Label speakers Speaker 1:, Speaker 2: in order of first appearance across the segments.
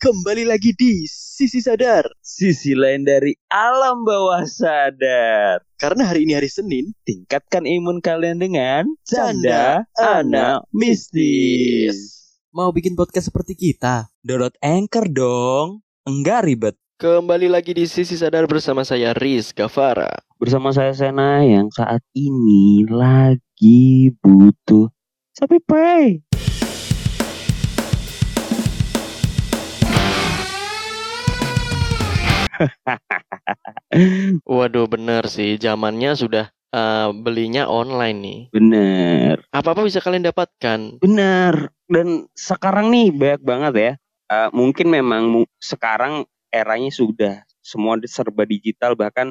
Speaker 1: Kembali lagi di Sisi Sadar.
Speaker 2: Sisi lain dari alam bawah sadar.
Speaker 1: Karena hari ini hari Senin,
Speaker 2: Tingkatkan imun kalian dengan
Speaker 1: Canda Anak Mistis.
Speaker 3: Mau bikin podcast seperti kita?
Speaker 2: Download Anchor dong. Enggak ribet.
Speaker 4: Kembali lagi di Sisi Sadar bersama saya Riz Gavara.
Speaker 2: Bersama saya Sena yang saat ini lagi butuh sapi pay.
Speaker 4: Waduh bener sih, zamannya sudah eh, belinya online nih.
Speaker 2: Bener,
Speaker 4: Apa-apa bisa kalian dapatkan.
Speaker 2: bener. Dan sekarang nih banyak banget ya. Eh, mungkin memang mu- sekarang eranya sudah semua serba digital bahkan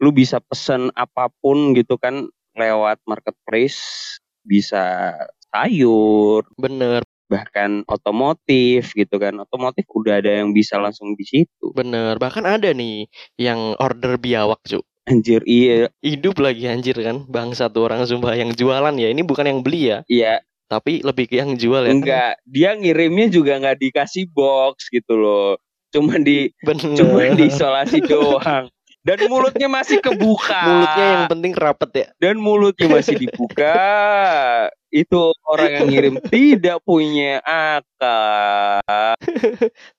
Speaker 2: lu bisa pesen apa pun gitu kan lewat marketplace bisa sayur
Speaker 4: Bener,
Speaker 2: bahkan otomotif gitu kan otomotif udah ada yang bisa langsung di situ
Speaker 4: bener. Bahkan ada nih yang order biawak cu.
Speaker 2: anjir iya
Speaker 4: Hidup lagi anjir kan. Bangsa tuh orang sumpah yang jualan ya. Ini bukan yang beli ya.
Speaker 2: iya
Speaker 4: Tapi lebih ke yang jual ya.
Speaker 2: enggak dia ngirimnya juga nggak dikasih box gitu loh cuma di
Speaker 4: Bener.
Speaker 2: cuma diisolasi doang dan mulutnya masih kebuka
Speaker 4: Mulutnya yang penting rapet ya.
Speaker 2: dan mulutnya masih dibuka itu orang yang ngirim tidak punya akal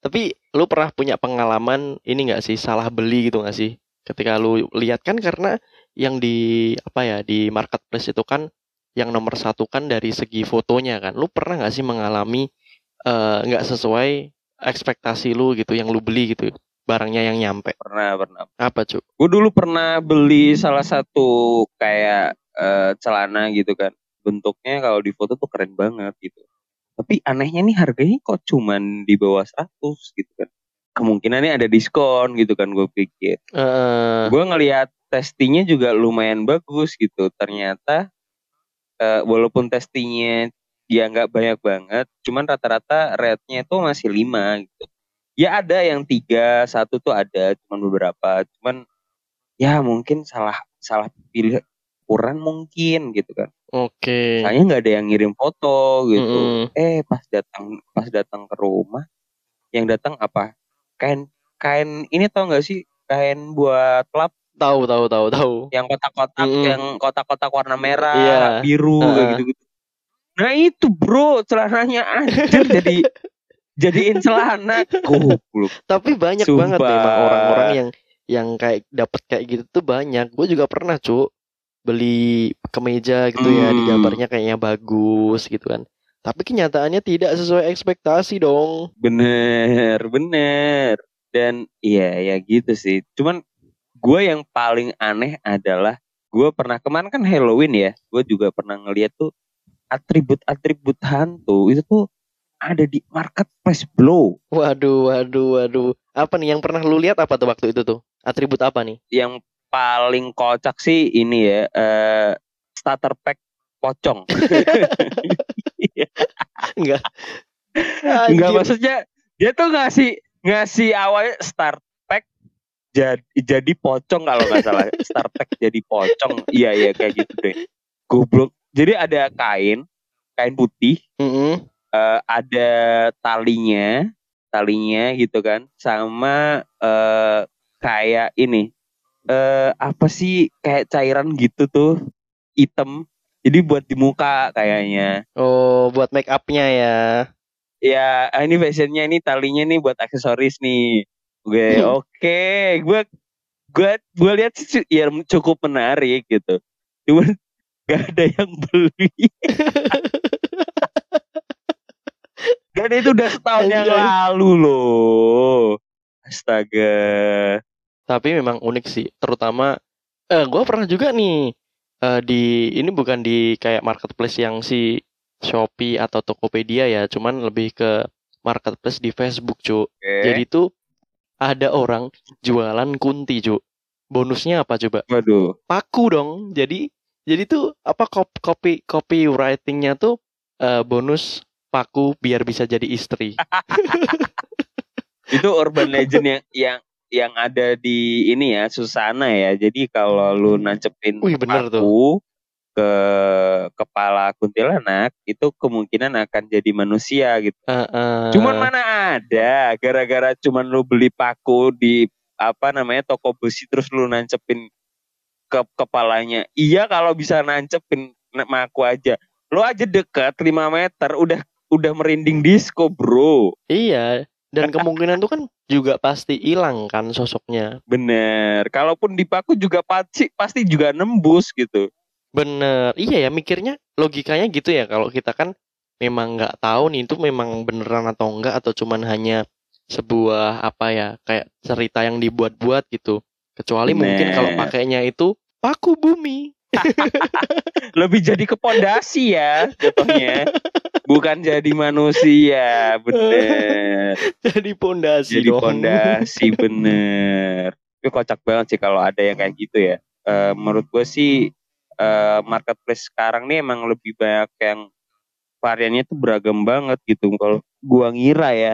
Speaker 4: Tapi lu pernah punya pengalaman ini nggak sih salah beli gitu nggak sih? Ketika lu lihat kan karena yang di apa ya di marketplace itu kan yang nomor satu kan dari segi fotonya kan. Lu pernah nggak sih mengalami eh, nggak sesuai ekspektasi lu gitu yang lu beli gitu barangnya yang nyampe?
Speaker 2: pernah pernah
Speaker 4: Apa cu?
Speaker 2: gue dulu pernah beli salah satu kayak eh, celana gitu kan bentuknya kalau di foto tuh keren banget gitu. Tapi anehnya nih harganya kok cuman di bawah 100 gitu kan. Kemungkinannya ada diskon gitu kan gue pikir.
Speaker 4: Eh,
Speaker 2: gue ngelihat testingnya juga lumayan bagus gitu. Ternyata eh, walaupun testingnya dia nggak banyak banget cuman rata-rata rate-nya itu masih 5 gitu. Ya ada yang tiga satu tuh ada cuman beberapa. Cuman ya mungkin salah salah pilih ukuran mungkin gitu kan
Speaker 4: Oke.
Speaker 2: saya nggak ada yang ngirim foto gitu
Speaker 4: Mm-mm.
Speaker 2: eh pas datang pas datang ke rumah yang datang apa kain kain ini tau nggak sih kain buat lap
Speaker 4: Tahu tahu tahu tahu.
Speaker 2: yang kotak-kotak
Speaker 4: Mm-mm.
Speaker 2: yang kotak-kotak warna merah
Speaker 4: Iya.
Speaker 2: biru kayak
Speaker 4: Heeh.
Speaker 2: gitu-gitu nah itu bro celananya anjir jadi jadiin celana goblok
Speaker 4: Tapi banyak
Speaker 2: Sumpah.
Speaker 4: banget memang orang-orang yang yang kayak dapat kayak gitu tuh banyak. Gue juga pernah, Cuk. Beli kemeja gitu ya,
Speaker 2: Hmm.
Speaker 4: digambarnya kayaknya bagus gitu kan. Tapi kenyataannya tidak sesuai ekspektasi dong.
Speaker 2: bener bener dan iya ya gitu sih cuman gue yang paling aneh adalah gue pernah kemarin kan Halloween ya gue juga pernah ngeliat tuh atribut-atribut hantu itu tuh ada di marketplace blow
Speaker 4: Waduh, waduh, waduh. Apa nih yang pernah lu lihat apa tuh waktu itu tuh? Atribut apa nih?
Speaker 2: yang paling kocak sih ini ya eh starter pack pocong.
Speaker 4: Enggak.
Speaker 2: Enggak maksudnya dia tuh ngasih ngasih awalnya start pack jadi jadi pocong kalau nggak salah. Start pack jadi pocong. Iya iya kayak gitu deh. Goblok. Jadi ada kain kain putih
Speaker 4: Mm-mm.
Speaker 2: eh, ada talinya talinya gitu kan sama eh kayak ini eh apa sih kayak cairan gitu tuh hitam. Jadi buat di muka kayaknya.
Speaker 4: Oh, buat make upnya ya.
Speaker 2: ya ini fashionnya ini talinya nih buat aksesoris nih. Gue oke. Gue gue gue lihat sih ya cukup menarik gitu. Cuman gak ada yang beli. Dan itu udah setahun yang lalu loh. Astaga
Speaker 4: Tapi memang unik sih, terutama eh gua pernah juga nih eh, di ini bukan di kayak marketplace yang si Shopee atau Tokopedia ya, cuman lebih ke marketplace di Facebook, cu.
Speaker 2: Oke.
Speaker 4: Jadi tuh ada orang jualan kunti, cu. Bonusnya apa coba?
Speaker 2: waduh
Speaker 4: Paku dong. Jadi jadi tuh apa cop- copy copywritingnya tuh eh, bonus paku biar bisa jadi istri.
Speaker 2: itu urban legend yang yang yang ada di ini ya Susana ya jadi kalau lu nancepin
Speaker 4: Wih, bener
Speaker 2: paku ke kepala kuntilanak itu kemungkinan akan jadi manusia gitu.
Speaker 4: Heeh.
Speaker 2: Cuman mana ada gara-gara cuman lu beli paku di apa namanya toko besi terus lu nancepin ke kepalanya. Iya kalau bisa nancepin na- maku aja. Lu aja dekat 5 meter udah udah merinding disco, Bro.
Speaker 4: Iya, dan kemungkinan tuh kan juga pasti hilang kan sosoknya.
Speaker 2: Bener. Kalaupun dipaku juga pasti pasti juga nembus gitu.
Speaker 4: Bener. Iya ya mikirnya logikanya gitu ya kalau kita kan memang nggak tahu nih itu memang beneran atau enggak atau cuman hanya sebuah apa ya kayak cerita yang dibuat-buat gitu. Kecuali mungkin kalau
Speaker 2: Bener.
Speaker 4: pakainya itu paku bumi.
Speaker 2: Lebih jadi ke pondasi ya jatuhnya. Bukan jadi manusia, bener.
Speaker 4: Jadi pondasi
Speaker 2: jadi pondasi bener. Itu kocak banget sih kalau ada yang kayak gitu ya. Eh, menurut gue sih eh, marketplace sekarang nih emang lebih banyak yang variannya tuh beragam banget gitu. Kalau gua ngira ya.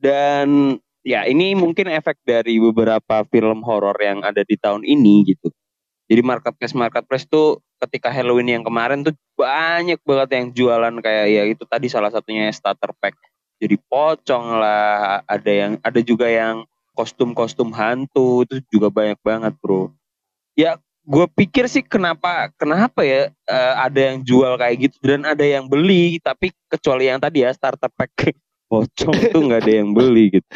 Speaker 2: Dan ya ini mungkin efek dari beberapa film horor yang ada di tahun ini gitu. Jadi marketplace marketplace tuh ketika Halloween yang kemarin tuh banyak banget yang jualan kayak ya itu tadi salah satunya starter pack jadi pocong lah ada yang ada juga yang kostum-kostum hantu itu juga banyak banget bro. Ya gue pikir sih kenapa kenapa ya eh, ada yang jual kayak gitu dan ada yang beli tapi kecuali yang tadi ya starter pack pocong tuh nggak ada yang beli gitu.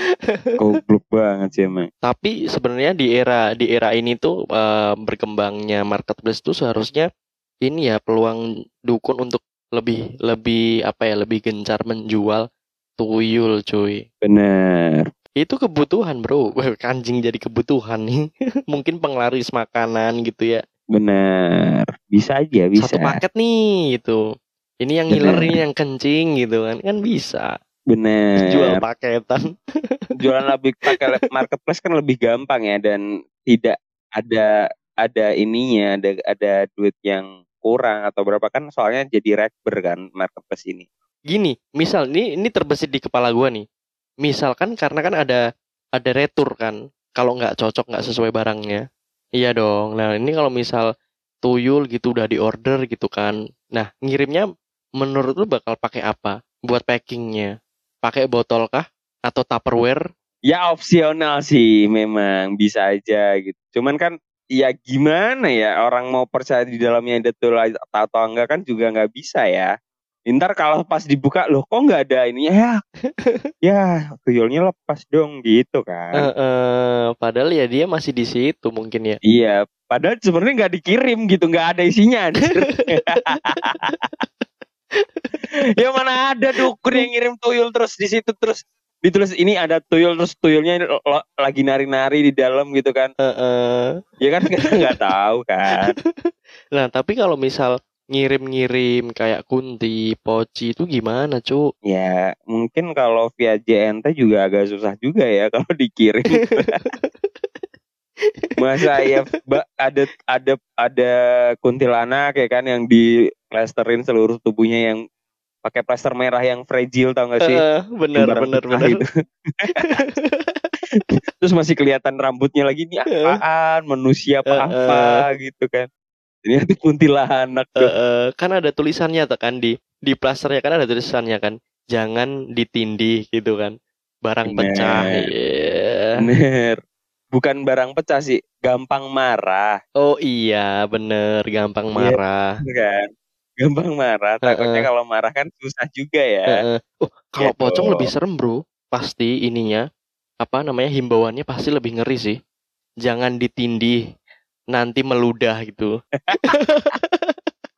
Speaker 2: Goblok banget sih emang.
Speaker 4: Tapi sebenarnya di era di era ini tuh eh, berkembangnya marketplace tuh seharusnya ini ya peluang dukun untuk lebih lebih apa ya lebih gencar menjual tuyul cuy.
Speaker 2: bener.
Speaker 4: Itu kebutuhan bro, Wah, anjing jadi kebutuhan nih. Mungkin penglaris makanan gitu ya.
Speaker 2: bener. Bisa aja bisa.
Speaker 4: Satu paket nih gitu. Ini yang ngiler, ini yang kencing gitu kan, kan bisa
Speaker 2: bener
Speaker 4: jual paketan.
Speaker 2: jualan lebih pakai marketplace kan lebih gampang ya dan tidak ada ada ininya ada ada duit yang kurang atau berapa kan soalnya jadi rekber kan marketplace ini
Speaker 4: Gini, misal ini ini terbesit di kepala gua nih. Misalkan karena kan ada ada retur kan, kalau nggak cocok nggak sesuai barangnya. Iya dong. Nah ini kalau misal tuyul gitu udah di order gitu kan. Nah ngirimnya menurut lu bakal pakai apa? Buat packingnya? Pakai botol kah? Atau tupperware?
Speaker 2: ya opsional sih memang bisa aja gitu cuman kan ya gimana ya orang mau percaya di dalamnya ada tuyul atau, enggak kan juga nggak bisa ya Ntar kalau pas dibuka loh kok nggak ada ini ya ya tuyulnya lepas dong gitu kan
Speaker 4: Eh, eh, padahal ya dia masih di situ mungkin ya.
Speaker 2: Iya, padahal sebenarnya nggak dikirim gitu, nggak ada isinya. ya mana ada dukun yang ngirim tuyul terus di situ terus ditulis ini ada tuyul terus tuyulnya lagi nari-nari di dalam gitu kan.
Speaker 4: Eh, eh.
Speaker 2: Ya kan kita nggak tahu kan.
Speaker 4: Nah tapi kalau misal ngirim-ngirim kayak kunti, poci itu gimana cu?
Speaker 2: Ya mungkin kalau via JNT juga agak susah juga ya kalau dikirim. Masa ya ada ada ada kuntilanak ya kan yang di plesterin seluruh tubuhnya yang pakai plester merah yang fragile tau gak sih?
Speaker 4: Eh, bener bener bener.
Speaker 2: itu. Terus masih kelihatan rambutnya lagi ini apaan, manusia apa apa gitu kan. Ini itu kuntilanak tuh.
Speaker 4: eh, kan ada tulisannya tuh kan di di plasternya kan ada tulisannya kan jangan ditindih gitu kan barang
Speaker 2: Bener.
Speaker 4: pecah Iya.
Speaker 2: Bener. Bukan barang pecah sih, gampang marah
Speaker 4: oh iya bener gampang
Speaker 2: Iya.
Speaker 4: marah
Speaker 2: kan. Gampang marah, takutnya
Speaker 4: Heeh.
Speaker 2: kalau marah kan susah juga ya.
Speaker 4: Eh. oh kalau
Speaker 2: Gitu.
Speaker 4: pocong lebih serem bro pasti ininya apa namanya himbauannya pasti lebih ngeri sih jangan ditindih nanti meludah gitu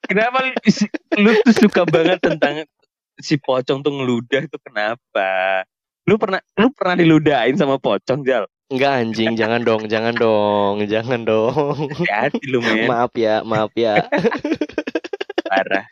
Speaker 2: Kenapa lu, lu tuh suka banget tentang si pocong tuh ngeludah itu kenapa? Lu pernah lu pernah diludahin sama pocong, Jal?
Speaker 4: Enggak anjing. Jangan dong jangan dong jangan dong.
Speaker 2: Hati lu men,
Speaker 4: maaf ya maaf ya.
Speaker 2: Parah.